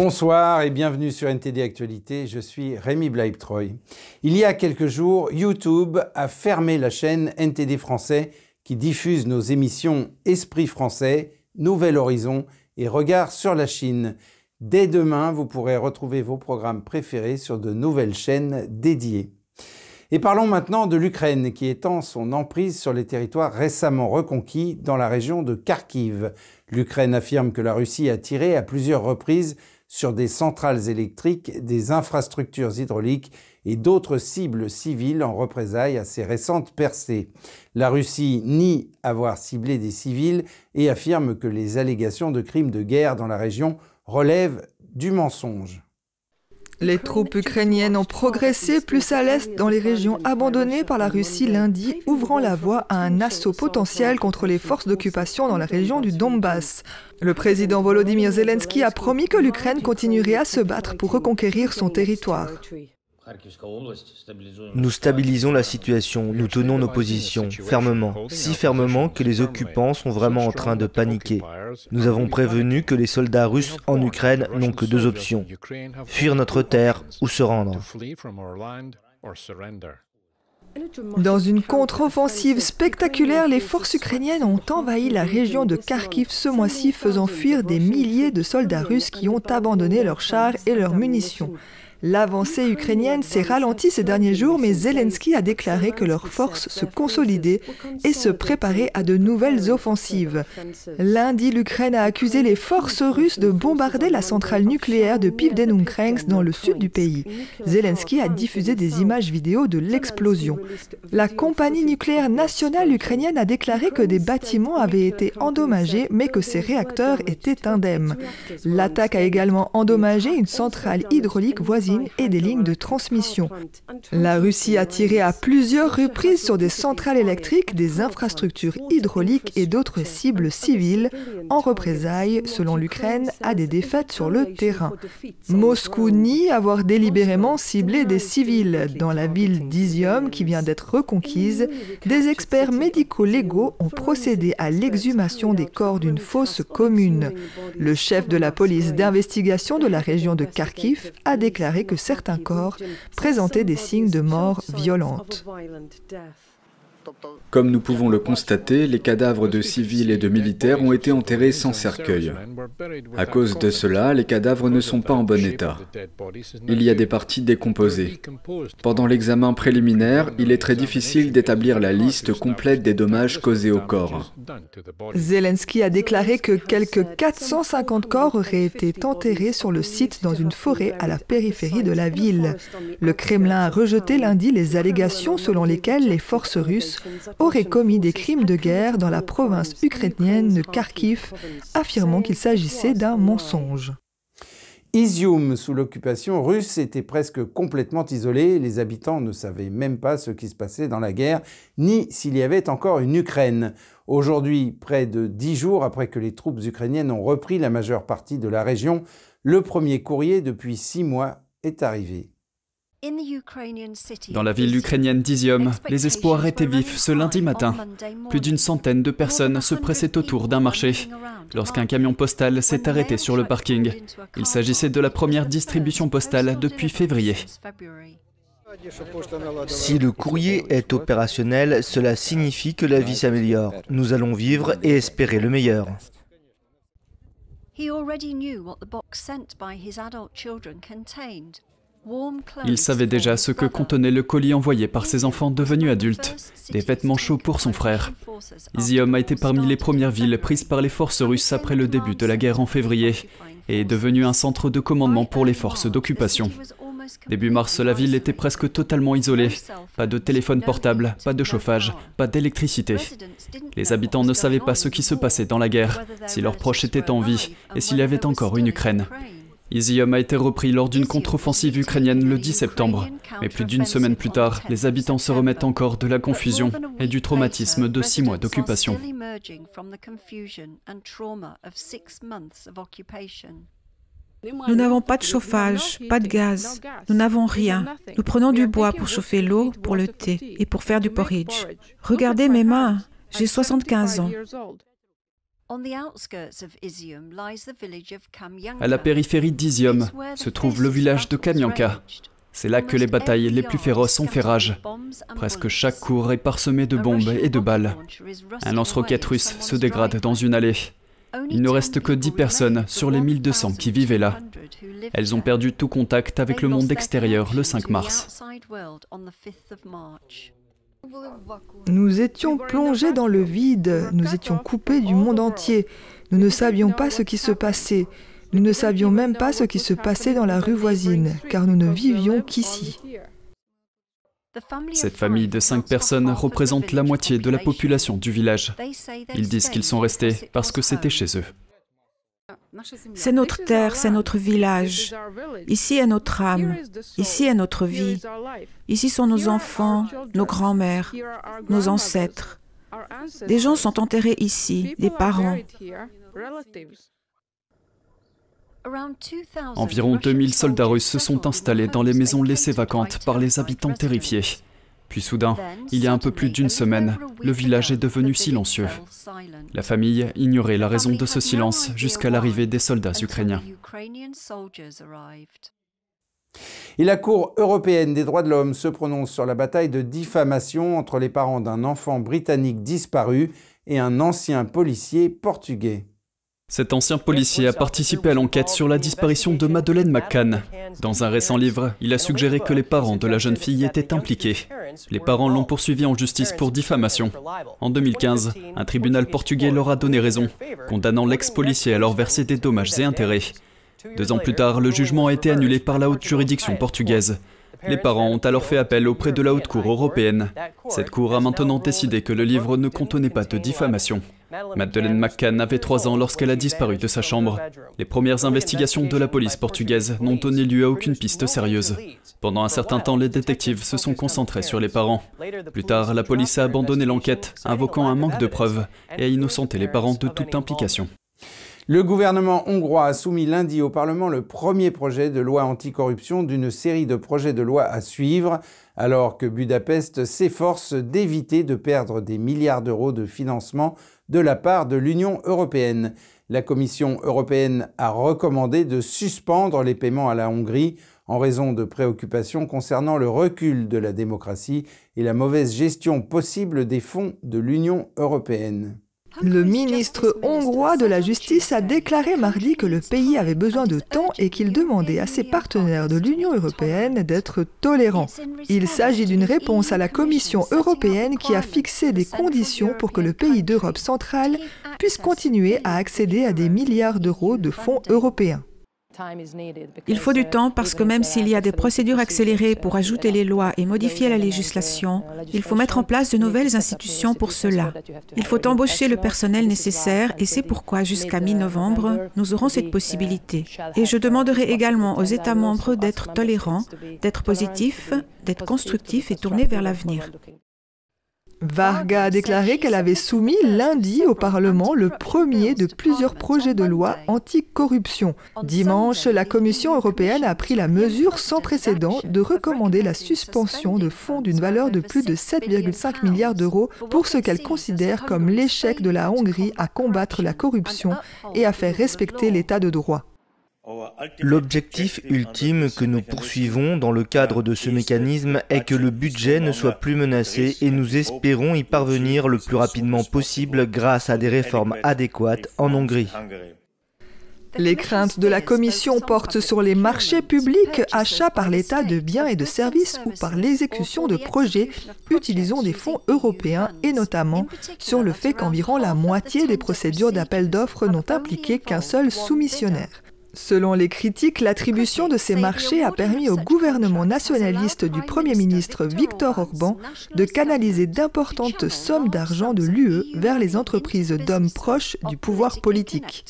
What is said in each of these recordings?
Bonsoir et bienvenue sur NTD Actualité, je suis Rémi Blaibtroy. Il y a quelques jours, YouTube a fermé la chaîne NTD Français qui diffuse nos émissions Esprit français, Nouvel Horizon et Regard sur la Chine. Dès demain, vous pourrez retrouver vos programmes préférés sur de nouvelles chaînes dédiées. Et parlons maintenant de l'Ukraine qui étend son emprise sur les territoires récemment reconquis dans la région de Kharkiv. L'Ukraine affirme que la Russie a tiré à plusieurs reprises sur des centrales électriques, des infrastructures hydrauliques et d'autres cibles civiles en représailles à ces récentes percées. La Russie nie avoir ciblé des civils et affirme que les allégations de crimes de guerre dans la région relèvent du mensonge. Les troupes ukrainiennes ont progressé plus à l'est dans les régions abandonnées par la Russie lundi, ouvrant la voie à un assaut potentiel contre les forces d'occupation dans la région du Donbass. Le président Volodymyr Zelensky a promis que l'Ukraine continuerait à se battre pour reconquérir son territoire. Nous stabilisons la situation, nous tenons nos positions fermement, si fermement que les occupants sont vraiment en train de paniquer. Nous avons prévenu que les soldats russes en Ukraine n'ont que deux options, fuir notre terre ou se rendre. Dans une contre-offensive spectaculaire, les forces ukrainiennes ont envahi la région de Kharkiv ce mois-ci, faisant fuir des milliers de soldats russes qui ont abandonné leurs chars et leurs munitions. L'avancée ukrainienne s'est ralentie ces derniers jours, mais Zelensky a déclaré que leurs forces se consolidaient et se préparaient à de nouvelles offensives. Lundi, l'Ukraine a accusé les forces russes de bombarder la centrale nucléaire de Pivdenunkrens dans le sud du pays. Zelensky a diffusé des images vidéo de l'explosion. La compagnie nucléaire nationale ukrainienne a déclaré que des bâtiments avaient été endommagés, mais que ses réacteurs étaient indemnes. L'attaque a également endommagé une centrale hydraulique voisine et des lignes de transmission. La Russie a tiré à plusieurs reprises sur des centrales électriques, des infrastructures hydrauliques et d'autres cibles civiles en représailles, selon l'Ukraine, à des défaites sur le terrain. Moscou nie avoir délibérément ciblé des civils. Dans la ville d'Izium, qui vient d'être reconquise, des experts médico-légaux ont procédé à l'exhumation des corps d'une fosse commune. Le chef de la police d'investigation de la région de Kharkiv a déclaré que certains corps présentaient des signes de mort violente. Comme nous pouvons le constater, les cadavres de civils et de militaires ont été enterrés sans cercueil. À cause de cela, les cadavres ne sont pas en bon état. Il y a des parties décomposées. Pendant l'examen préliminaire, il est très difficile d'établir la liste complète des dommages causés au corps. Zelensky a déclaré que quelques 450 corps auraient été enterrés sur le site dans une forêt à la périphérie de la ville. Le Kremlin a rejeté lundi les allégations selon lesquelles les forces russes aurait commis des crimes de guerre dans la province ukrainienne de Kharkiv, affirmant qu'il s'agissait d'un mensonge. Izium, sous l'occupation russe, était presque complètement isolé. Les habitants ne savaient même pas ce qui se passait dans la guerre, ni s'il y avait encore une Ukraine. Aujourd'hui, près de dix jours après que les troupes ukrainiennes ont repris la majeure partie de la région, le premier courrier depuis six mois est arrivé. Dans la ville ukrainienne d'Izium, les espoirs étaient vifs ce lundi matin. Plus d'une centaine de personnes se pressaient autour d'un marché lorsqu'un camion postal s'est arrêté sur le parking. Il s'agissait de la première distribution postale depuis février. Si le courrier est opérationnel, cela signifie que la vie s'améliore. Nous allons vivre et espérer le meilleur. Il savait déjà ce que contenait le colis envoyé par ses enfants devenus adultes, des vêtements chauds pour son frère. Izium a été parmi les premières villes prises par les forces russes après le début de la guerre en février et est devenu un centre de commandement pour les forces d'occupation. Début mars, la ville était presque totalement isolée. Pas de téléphone portable, pas de chauffage, pas d'électricité. Les habitants ne savaient pas ce qui se passait dans la guerre, si leurs proches étaient en vie et s'il y avait encore une Ukraine. Izium a été repris lors d'une contre-offensive ukrainienne le 10 septembre, mais plus d'une semaine plus tard, les habitants se remettent encore de la confusion et du traumatisme de six mois d'occupation. Nous n'avons pas de chauffage, pas de gaz, nous n'avons rien. Nous prenons du bois pour chauffer l'eau, pour le thé et pour faire du porridge. Regardez mes mains, j'ai 75 ans. À la périphérie d'Izium se trouve le village de Kamyanka. C'est là que les batailles les plus féroces ont fait rage. Presque chaque cour est parsemé de bombes et de balles. Un lance-roquette russe se dégrade dans une allée. Il ne reste que 10 personnes sur les 1200 qui vivaient là. Elles ont perdu tout contact avec le monde extérieur le 5 mars. Nous étions plongés dans le vide, nous étions coupés du monde entier. Nous ne savions pas ce qui se passait. Nous ne savions même pas ce qui se passait dans la rue voisine, car nous ne vivions qu'ici. Cette famille de cinq personnes représente la moitié de la population du village. Ils disent qu'ils sont restés parce que c'était chez eux. C'est notre terre, c'est notre village. Ici est notre âme, ici est notre vie. Ici sont nos enfants, nos grands-mères, nos ancêtres. Des gens sont enterrés ici, des parents. Environ 2000 soldats russes se sont installés dans les maisons laissées vacantes par les habitants terrifiés. Puis soudain, il y a un peu plus d'une semaine, le village est devenu silencieux. La famille ignorait la raison de ce silence jusqu'à l'arrivée des soldats ukrainiens. Et la Cour européenne des droits de l'homme se prononce sur la bataille de diffamation entre les parents d'un enfant britannique disparu et un ancien policier portugais. Cet ancien policier a participé à l'enquête sur la disparition de Madeleine McCann. Dans un récent livre, il a suggéré que les parents de la jeune fille étaient impliqués. Les parents l'ont poursuivi en justice pour diffamation. En 2015, un tribunal portugais leur a donné raison, condamnant l'ex-policier à leur verser des dommages et intérêts. Deux ans plus tard, le jugement a été annulé par la haute juridiction portugaise. Les parents ont alors fait appel auprès de la Haute Cour européenne. Cette Cour a maintenant décidé que le livre ne contenait pas de diffamation. Madeleine McCann avait trois ans lorsqu'elle a disparu de sa chambre. Les premières investigations de la police portugaise n'ont donné lieu à aucune piste sérieuse. Pendant un certain temps, les détectives se sont concentrés sur les parents. Plus tard, la police a abandonné l'enquête, invoquant un manque de preuves et a innocenté les parents de toute implication. Le gouvernement hongrois a soumis lundi au Parlement le premier projet de loi anticorruption d'une série de projets de loi à suivre, alors que Budapest s'efforce d'éviter de perdre des milliards d'euros de financement de la part de l'Union européenne. La Commission européenne a recommandé de suspendre les paiements à la Hongrie en raison de préoccupations concernant le recul de la démocratie et la mauvaise gestion possible des fonds de l'Union européenne. Le ministre hongrois de la Justice a déclaré mardi que le pays avait besoin de temps et qu'il demandait à ses partenaires de l'Union européenne d'être tolérants. Il s'agit d'une réponse à la Commission européenne qui a fixé des conditions pour que le pays d'Europe centrale puisse continuer à accéder à des milliards d'euros de fonds européens. Il faut du temps parce que même s'il y a des procédures accélérées pour ajouter les lois et modifier la législation, il faut mettre en place de nouvelles institutions pour cela. Il faut embaucher le personnel nécessaire et c'est pourquoi jusqu'à mi-novembre, nous aurons cette possibilité. Et je demanderai également aux États membres d'être tolérants, d'être positifs, d'être constructifs et tournés vers l'avenir. Varga a déclaré qu'elle avait soumis lundi au Parlement le premier de plusieurs projets de loi anti-corruption. Dimanche, la Commission européenne a pris la mesure sans précédent de recommander la suspension de fonds d'une valeur de plus de 7,5 milliards d'euros pour ce qu'elle considère comme l'échec de la Hongrie à combattre la corruption et à faire respecter l'état de droit. L'objectif ultime que nous poursuivons dans le cadre de ce mécanisme est que le budget ne soit plus menacé et nous espérons y parvenir le plus rapidement possible grâce à des réformes adéquates en Hongrie. Les craintes de la Commission portent sur les marchés publics, achats par l'État de biens et de services ou par l'exécution de projets utilisant des fonds européens et notamment sur le fait qu'environ la moitié des procédures d'appel d'offres n'ont impliqué qu'un seul soumissionnaire. Selon les critiques, l'attribution de ces marchés a permis au gouvernement nationaliste du Premier ministre Viktor Orban de canaliser d'importantes sommes d'argent de l'UE vers les entreprises d'hommes proches du pouvoir politique.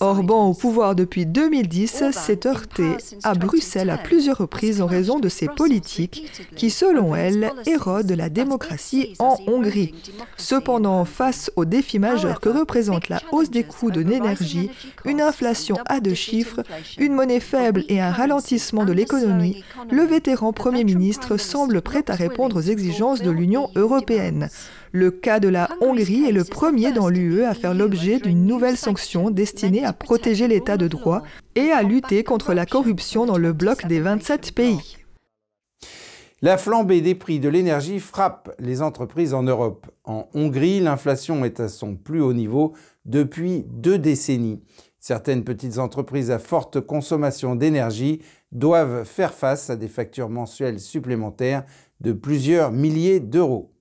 Orban, au pouvoir depuis 2010, s'est heurté à Bruxelles à plusieurs reprises en raison de ses politiques qui, selon elle, érodent la démocratie en Hongrie. Cependant, face aux défis majeurs que représente la hausse des coûts de l'énergie, une inflation à deux chiffres, une monnaie faible et un ralentissement de l'économie, le vétéran Premier ministre semble prêt à répondre aux exigences de l'Union européenne. Le cas de la Hongrie est le premier dans l'UE à faire l'objet d'une nouvelle sanction destinée à protéger l'état de droit et à lutter contre la corruption dans le bloc des 27 pays. La flambée des prix de l'énergie frappe les entreprises en Europe. En Hongrie, l'inflation est à son plus haut niveau depuis deux décennies. Certaines petites entreprises à forte consommation d'énergie doivent faire face à des factures mensuelles supplémentaires de plusieurs milliers d'euros.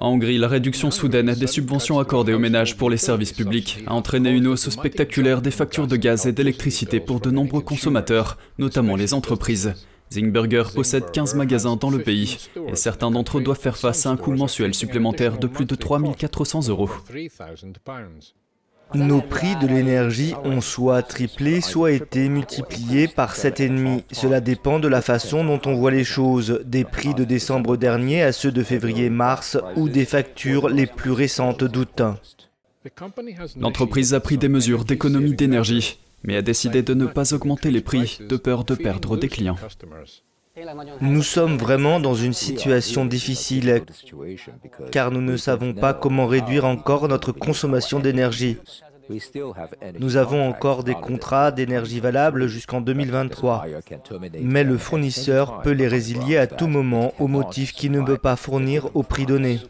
En Hongrie, la réduction soudaine des subventions accordées aux ménages pour les services publics a entraîné une hausse spectaculaire des factures de gaz et d'électricité pour de nombreux consommateurs, notamment les entreprises. Zingberger possède 15 magasins dans le pays et certains d'entre eux doivent faire face à un coût mensuel supplémentaire de plus de 3400 euros. Nos prix de l'énergie ont soit triplé, soit été multipliés par 7,5. Cela dépend de la façon dont on voit les choses, des prix de décembre dernier à ceux de février-mars ou des factures les plus récentes d'août. L'entreprise a pris des mesures d'économie d'énergie mais a décidé de ne pas augmenter les prix de peur de perdre des clients. Nous sommes vraiment dans une situation difficile car nous ne savons pas comment réduire encore notre consommation d'énergie. Nous avons encore des contrats d'énergie valables jusqu'en 2023, mais le fournisseur peut les résilier à tout moment au motif qu'il ne peut pas fournir au prix donné.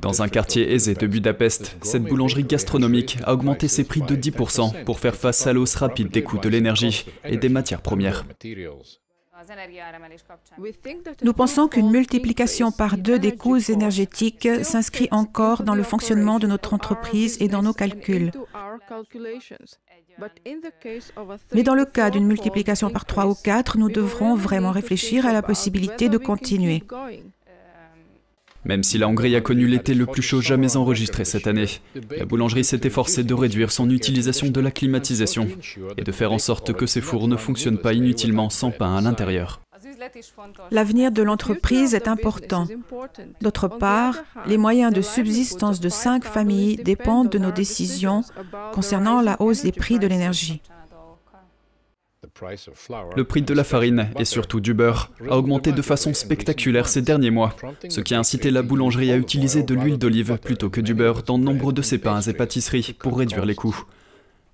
Dans un quartier aisé de Budapest, cette boulangerie gastronomique a augmenté ses prix de 10% pour faire face à l'hausse rapide des coûts de l'énergie et des matières premières. Nous pensons qu'une multiplication par deux des coûts énergétiques s'inscrit encore dans le fonctionnement de notre entreprise et dans nos calculs. Mais dans le cas d'une multiplication par trois ou quatre, nous devrons vraiment réfléchir à la possibilité de continuer. Même si la Hongrie a connu l'été le plus chaud jamais enregistré cette année, la boulangerie s'est efforcée de réduire son utilisation de la climatisation et de faire en sorte que ses fours ne fonctionnent pas inutilement sans pain à l'intérieur. L'avenir de l'entreprise est important. D'autre part, les moyens de subsistance de cinq familles dépendent de nos décisions concernant la hausse des prix de l'énergie. Le prix de la farine et surtout du beurre a augmenté de façon spectaculaire ces derniers mois, ce qui a incité la boulangerie à utiliser de l'huile d'olive plutôt que du beurre dans nombre de ses pains et pâtisseries pour réduire les coûts.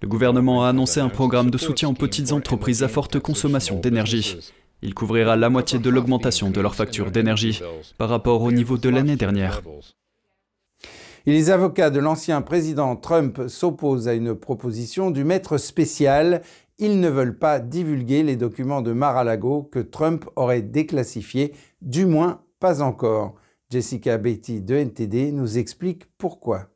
Le gouvernement a annoncé un programme de soutien aux petites entreprises à forte consommation d'énergie. Il couvrira la moitié de l'augmentation de leur facture d'énergie par rapport au niveau de l'année dernière. Les avocats de l'ancien président Trump s'opposent à une proposition du maître spécial ils ne veulent pas divulguer les documents de Mar-a-Lago que Trump aurait déclassifiés, du moins pas encore. Jessica Beatty de NTD nous explique pourquoi.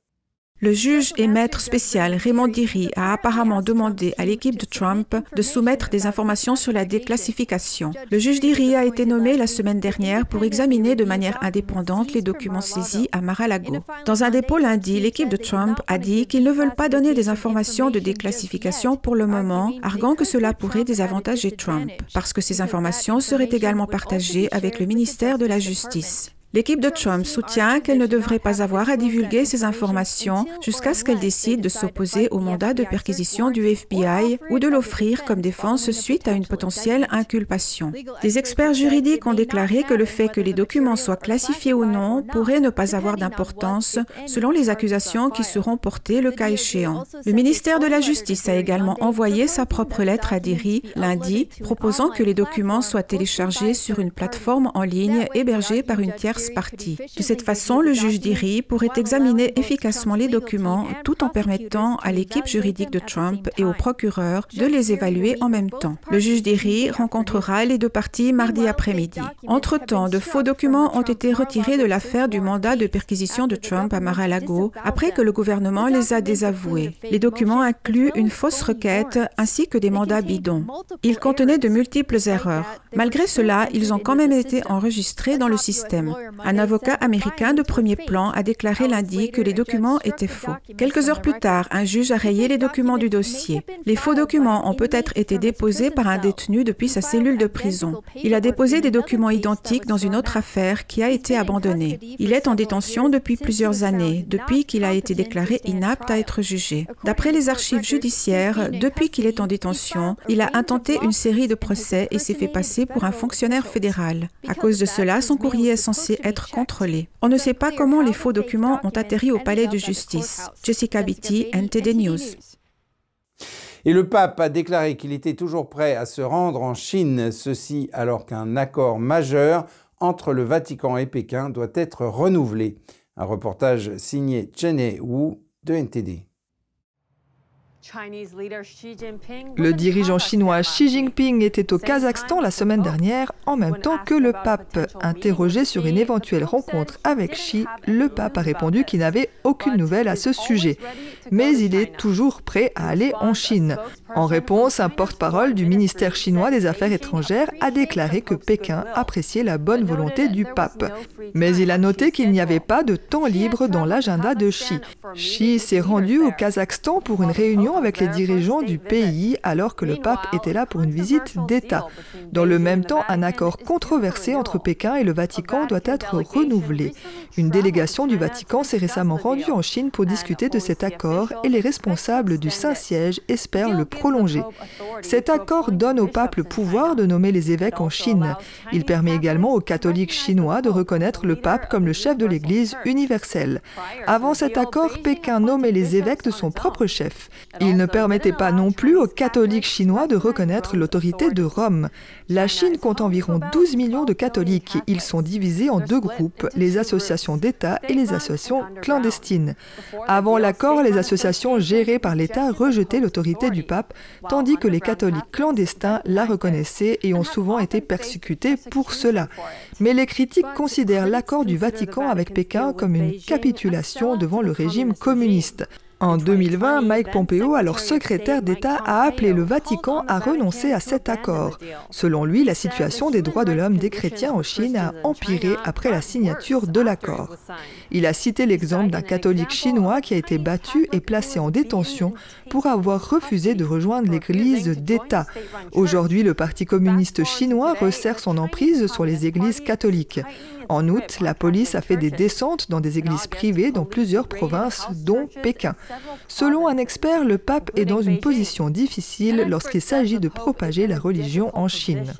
Le juge et maître spécial Raymond Diri a apparemment demandé à l'équipe de Trump de soumettre des informations sur la déclassification. Le juge Diri a été nommé la semaine dernière pour examiner de manière indépendante les documents saisis à Mar-a-Lago. Dans un dépôt lundi, l'équipe de Trump a dit qu'ils ne veulent pas donner des informations de déclassification pour le moment, arguant que cela pourrait désavantager Trump, parce que ces informations seraient également partagées avec le ministère de la Justice. L'équipe de Trump soutient qu'elle ne devrait pas avoir à divulguer ces informations jusqu'à ce qu'elle décide de s'opposer au mandat de perquisition du FBI ou de l'offrir comme défense suite à une potentielle inculpation. Des experts juridiques ont déclaré que le fait que les documents soient classifiés ou non pourrait ne pas avoir d'importance selon les accusations qui seront portées le cas échéant. Le ministère de la Justice a également envoyé sa propre lettre à Derry lundi proposant que les documents soient téléchargés sur une plateforme en ligne hébergée par une tierce De cette façon, le juge d'IRI pourrait examiner efficacement les documents tout en permettant à l'équipe juridique de Trump et au procureur de les évaluer en même temps. Le juge d'IRI rencontrera les deux parties mardi après-midi. Entre-temps, de faux documents ont été retirés de l'affaire du mandat de perquisition de Trump à Mar-a-Lago après que le gouvernement les a désavoués. Les documents incluent une fausse requête ainsi que des mandats bidons. Ils contenaient de multiples erreurs. Malgré cela, ils ont quand même été enregistrés dans le système. Un avocat américain de premier plan a déclaré lundi que les documents étaient faux. Quelques heures plus tard, un juge a rayé les documents du dossier. Les faux documents ont peut-être été déposés par un détenu depuis sa cellule de prison. Il a déposé des documents identiques dans une autre affaire qui a été abandonnée. Il est en détention depuis plusieurs années, depuis qu'il a été déclaré inapte à être jugé. D'après les archives judiciaires, depuis qu'il est en détention, il a intenté une série de procès et s'est fait passer pour un fonctionnaire fédéral. À cause de cela, son courrier est censé être contrôlé. On ne sait pas comment les faux documents ont atterri au palais de justice. Jessica Beatty, NTD News. Et le pape a déclaré qu'il était toujours prêt à se rendre en Chine, ceci alors qu'un accord majeur entre le Vatican et Pékin doit être renouvelé. Un reportage signé Chen Wu de NTD. Le dirigeant chinois Xi Jinping était au Kazakhstan la semaine dernière, en même temps que le pape. Interrogé sur une éventuelle rencontre avec Xi, le pape a répondu qu'il n'avait aucune nouvelle à ce sujet. Mais il est toujours prêt à aller en Chine. En réponse, un porte-parole du ministère chinois des Affaires étrangères a déclaré que Pékin appréciait la bonne volonté du pape. Mais il a noté qu'il n'y avait pas de temps libre dans l'agenda de Xi. Xi s'est rendu au Kazakhstan pour une réunion avec les dirigeants du pays alors que le pape était là pour une visite d'État. Dans le même temps, un accord controversé entre Pékin et le Vatican doit être renouvelé. Une délégation du Vatican s'est récemment rendue en Chine pour discuter de cet accord et les responsables du Saint-Siège espèrent le prolonger. Cet accord donne au pape le pouvoir de nommer les évêques en Chine. Il permet également aux catholiques chinois de reconnaître le pape comme le chef de l'Église universelle. Avant cet accord, Pékin nommait les évêques de son propre chef. Il ne permettait pas non plus aux catholiques chinois de reconnaître l'autorité de Rome. La Chine compte environ 12 millions de catholiques. Ils sont divisés en deux groupes, les associations d'État et les associations clandestines. Avant l'accord, les associations gérées par l'État rejetaient l'autorité du pape, tandis que les catholiques clandestins la reconnaissaient et ont souvent été persécutés pour cela. Mais les critiques considèrent l'accord du Vatican avec Pékin comme une capitulation devant le régime communiste. En 2020, Mike Pompeo, alors secrétaire d'État, a appelé le Vatican à renoncer à cet accord. Selon lui, la situation des droits de l'homme des chrétiens en Chine a empiré après la signature de l'accord. Il a cité l'exemple d'un catholique chinois qui a été battu et placé en détention pour avoir refusé de rejoindre l'Église d'État. Aujourd'hui, le Parti communiste chinois resserre son emprise sur les églises catholiques. En août, la police a fait des descentes dans des églises privées dans plusieurs provinces, dont Pékin. Selon un expert, le pape est dans une position difficile lorsqu'il s'agit de propager la religion en Chine.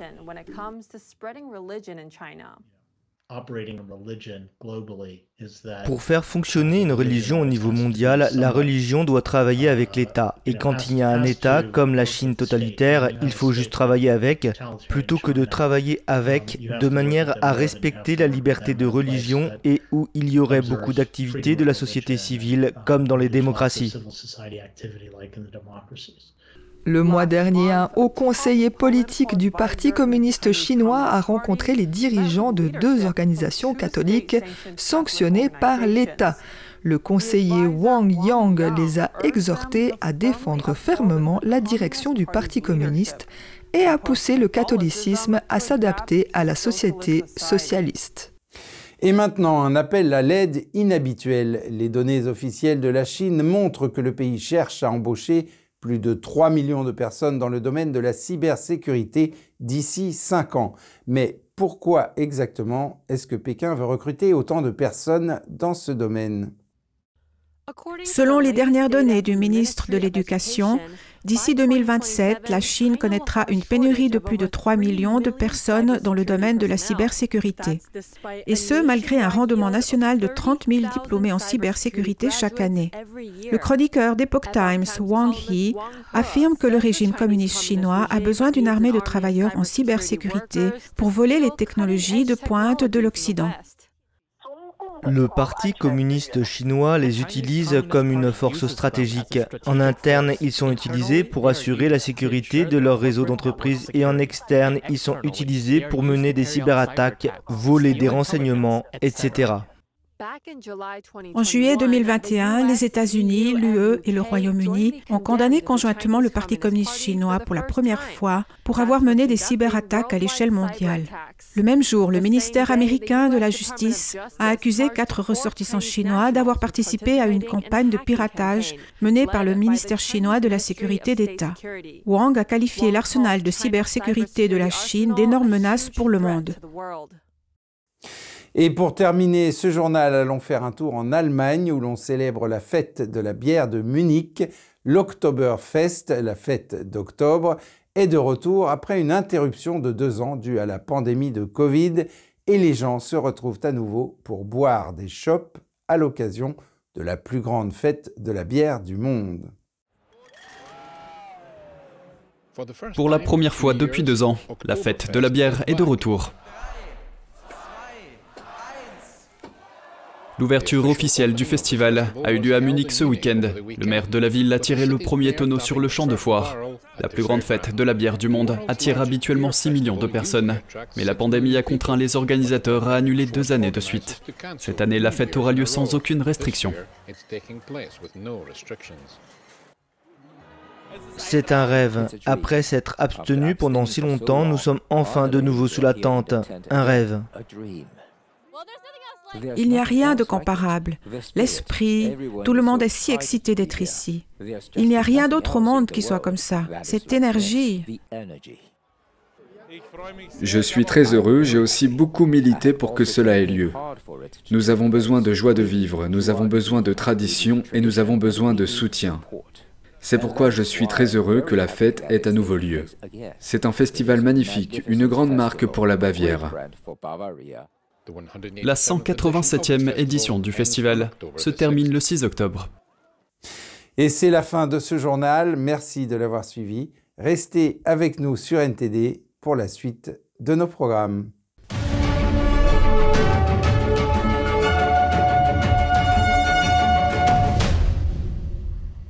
Pour faire fonctionner une religion au niveau mondial, la religion doit travailler avec l'État. Et quand il y a un État comme la Chine totalitaire, il faut juste travailler avec, plutôt que de travailler avec, de manière à respecter la liberté de religion et où il y aurait beaucoup d'activités de la société civile comme dans les démocraties. Le mois dernier, un haut conseiller politique du Parti communiste chinois a rencontré les dirigeants de deux organisations catholiques sanctionnées par l'État. Le conseiller Wang Yang les a exhortés à défendre fermement la direction du Parti communiste et à pousser le catholicisme à s'adapter à la société socialiste. Et maintenant, un appel à l'aide inhabituel. Les données officielles de la Chine montrent que le pays cherche à embaucher plus de 3 millions de personnes dans le domaine de la cybersécurité d'ici 5 ans. Mais pourquoi exactement est-ce que Pékin veut recruter autant de personnes dans ce domaine? Selon les dernières données du ministre de l'Éducation, D'ici 2027, la Chine connaîtra une pénurie de plus de 3 millions de personnes dans le domaine de la cybersécurité. Et ce, malgré un rendement national de 30 000 diplômés en cybersécurité chaque année. Le chroniqueur d'Epoch Times, Wang He, affirme que le régime communiste chinois a besoin d'une armée de travailleurs en cybersécurité pour voler les technologies de pointe de l'Occident. Le Parti communiste chinois les utilise comme une force stratégique. En interne, ils sont utilisés pour assurer la sécurité de leur réseau d'entreprises et en externe, ils sont utilisés pour mener des cyberattaques, voler des renseignements, etc. En juillet 2021, les États-Unis, l'UE et le Royaume-Uni ont condamné conjointement le Parti communiste chinois pour la première fois pour avoir mené des cyberattaques à l'échelle mondiale. Le même jour, le ministère américain de la Justice a accusé quatre ressortissants chinois d'avoir participé à une campagne de piratage menée par le ministère chinois de la Sécurité d'État. Wang a qualifié l'arsenal de cybersécurité de la Chine d'énormes menaces pour le monde. Et pour terminer ce journal, allons faire un tour en Allemagne où l'on célèbre la fête de la bière de Munich. L'Oktoberfest, la fête d'octobre, est de retour après une interruption de deux ans due à la pandémie de Covid et les gens se retrouvent à nouveau pour boire des chopes à l'occasion de la plus grande fête de la bière du monde. Pour la première fois depuis deux ans, la fête de la bière est de retour. L'ouverture officielle du festival a eu lieu à Munich ce week-end. Le maire de la ville a tiré le premier tonneau sur le champ de foire. La plus grande fête de la bière du monde attire habituellement 6 millions de personnes. Mais la pandémie a contraint les organisateurs à annuler deux années de suite. Cette année, la fête aura lieu sans aucune restriction. C'est un rêve. Après s'être abstenu pendant si longtemps, nous sommes enfin de nouveau sous la tente. Un rêve. Il n'y a rien de comparable. L'esprit, tout le monde est si excité d'être ici. Il n'y a rien d'autre au monde qui soit comme ça. Cette énergie. Je suis très heureux, j'ai aussi beaucoup milité pour que cela ait lieu. Nous avons besoin de joie de vivre, nous avons besoin de tradition et nous avons besoin de soutien. C'est pourquoi je suis très heureux que la fête ait à nouveau lieu. C'est un festival magnifique, une grande marque pour la Bavière. La 187e édition du festival se termine le 6 octobre. Et c'est la fin de ce journal. Merci de l'avoir suivi. Restez avec nous sur NTD pour la suite de nos programmes.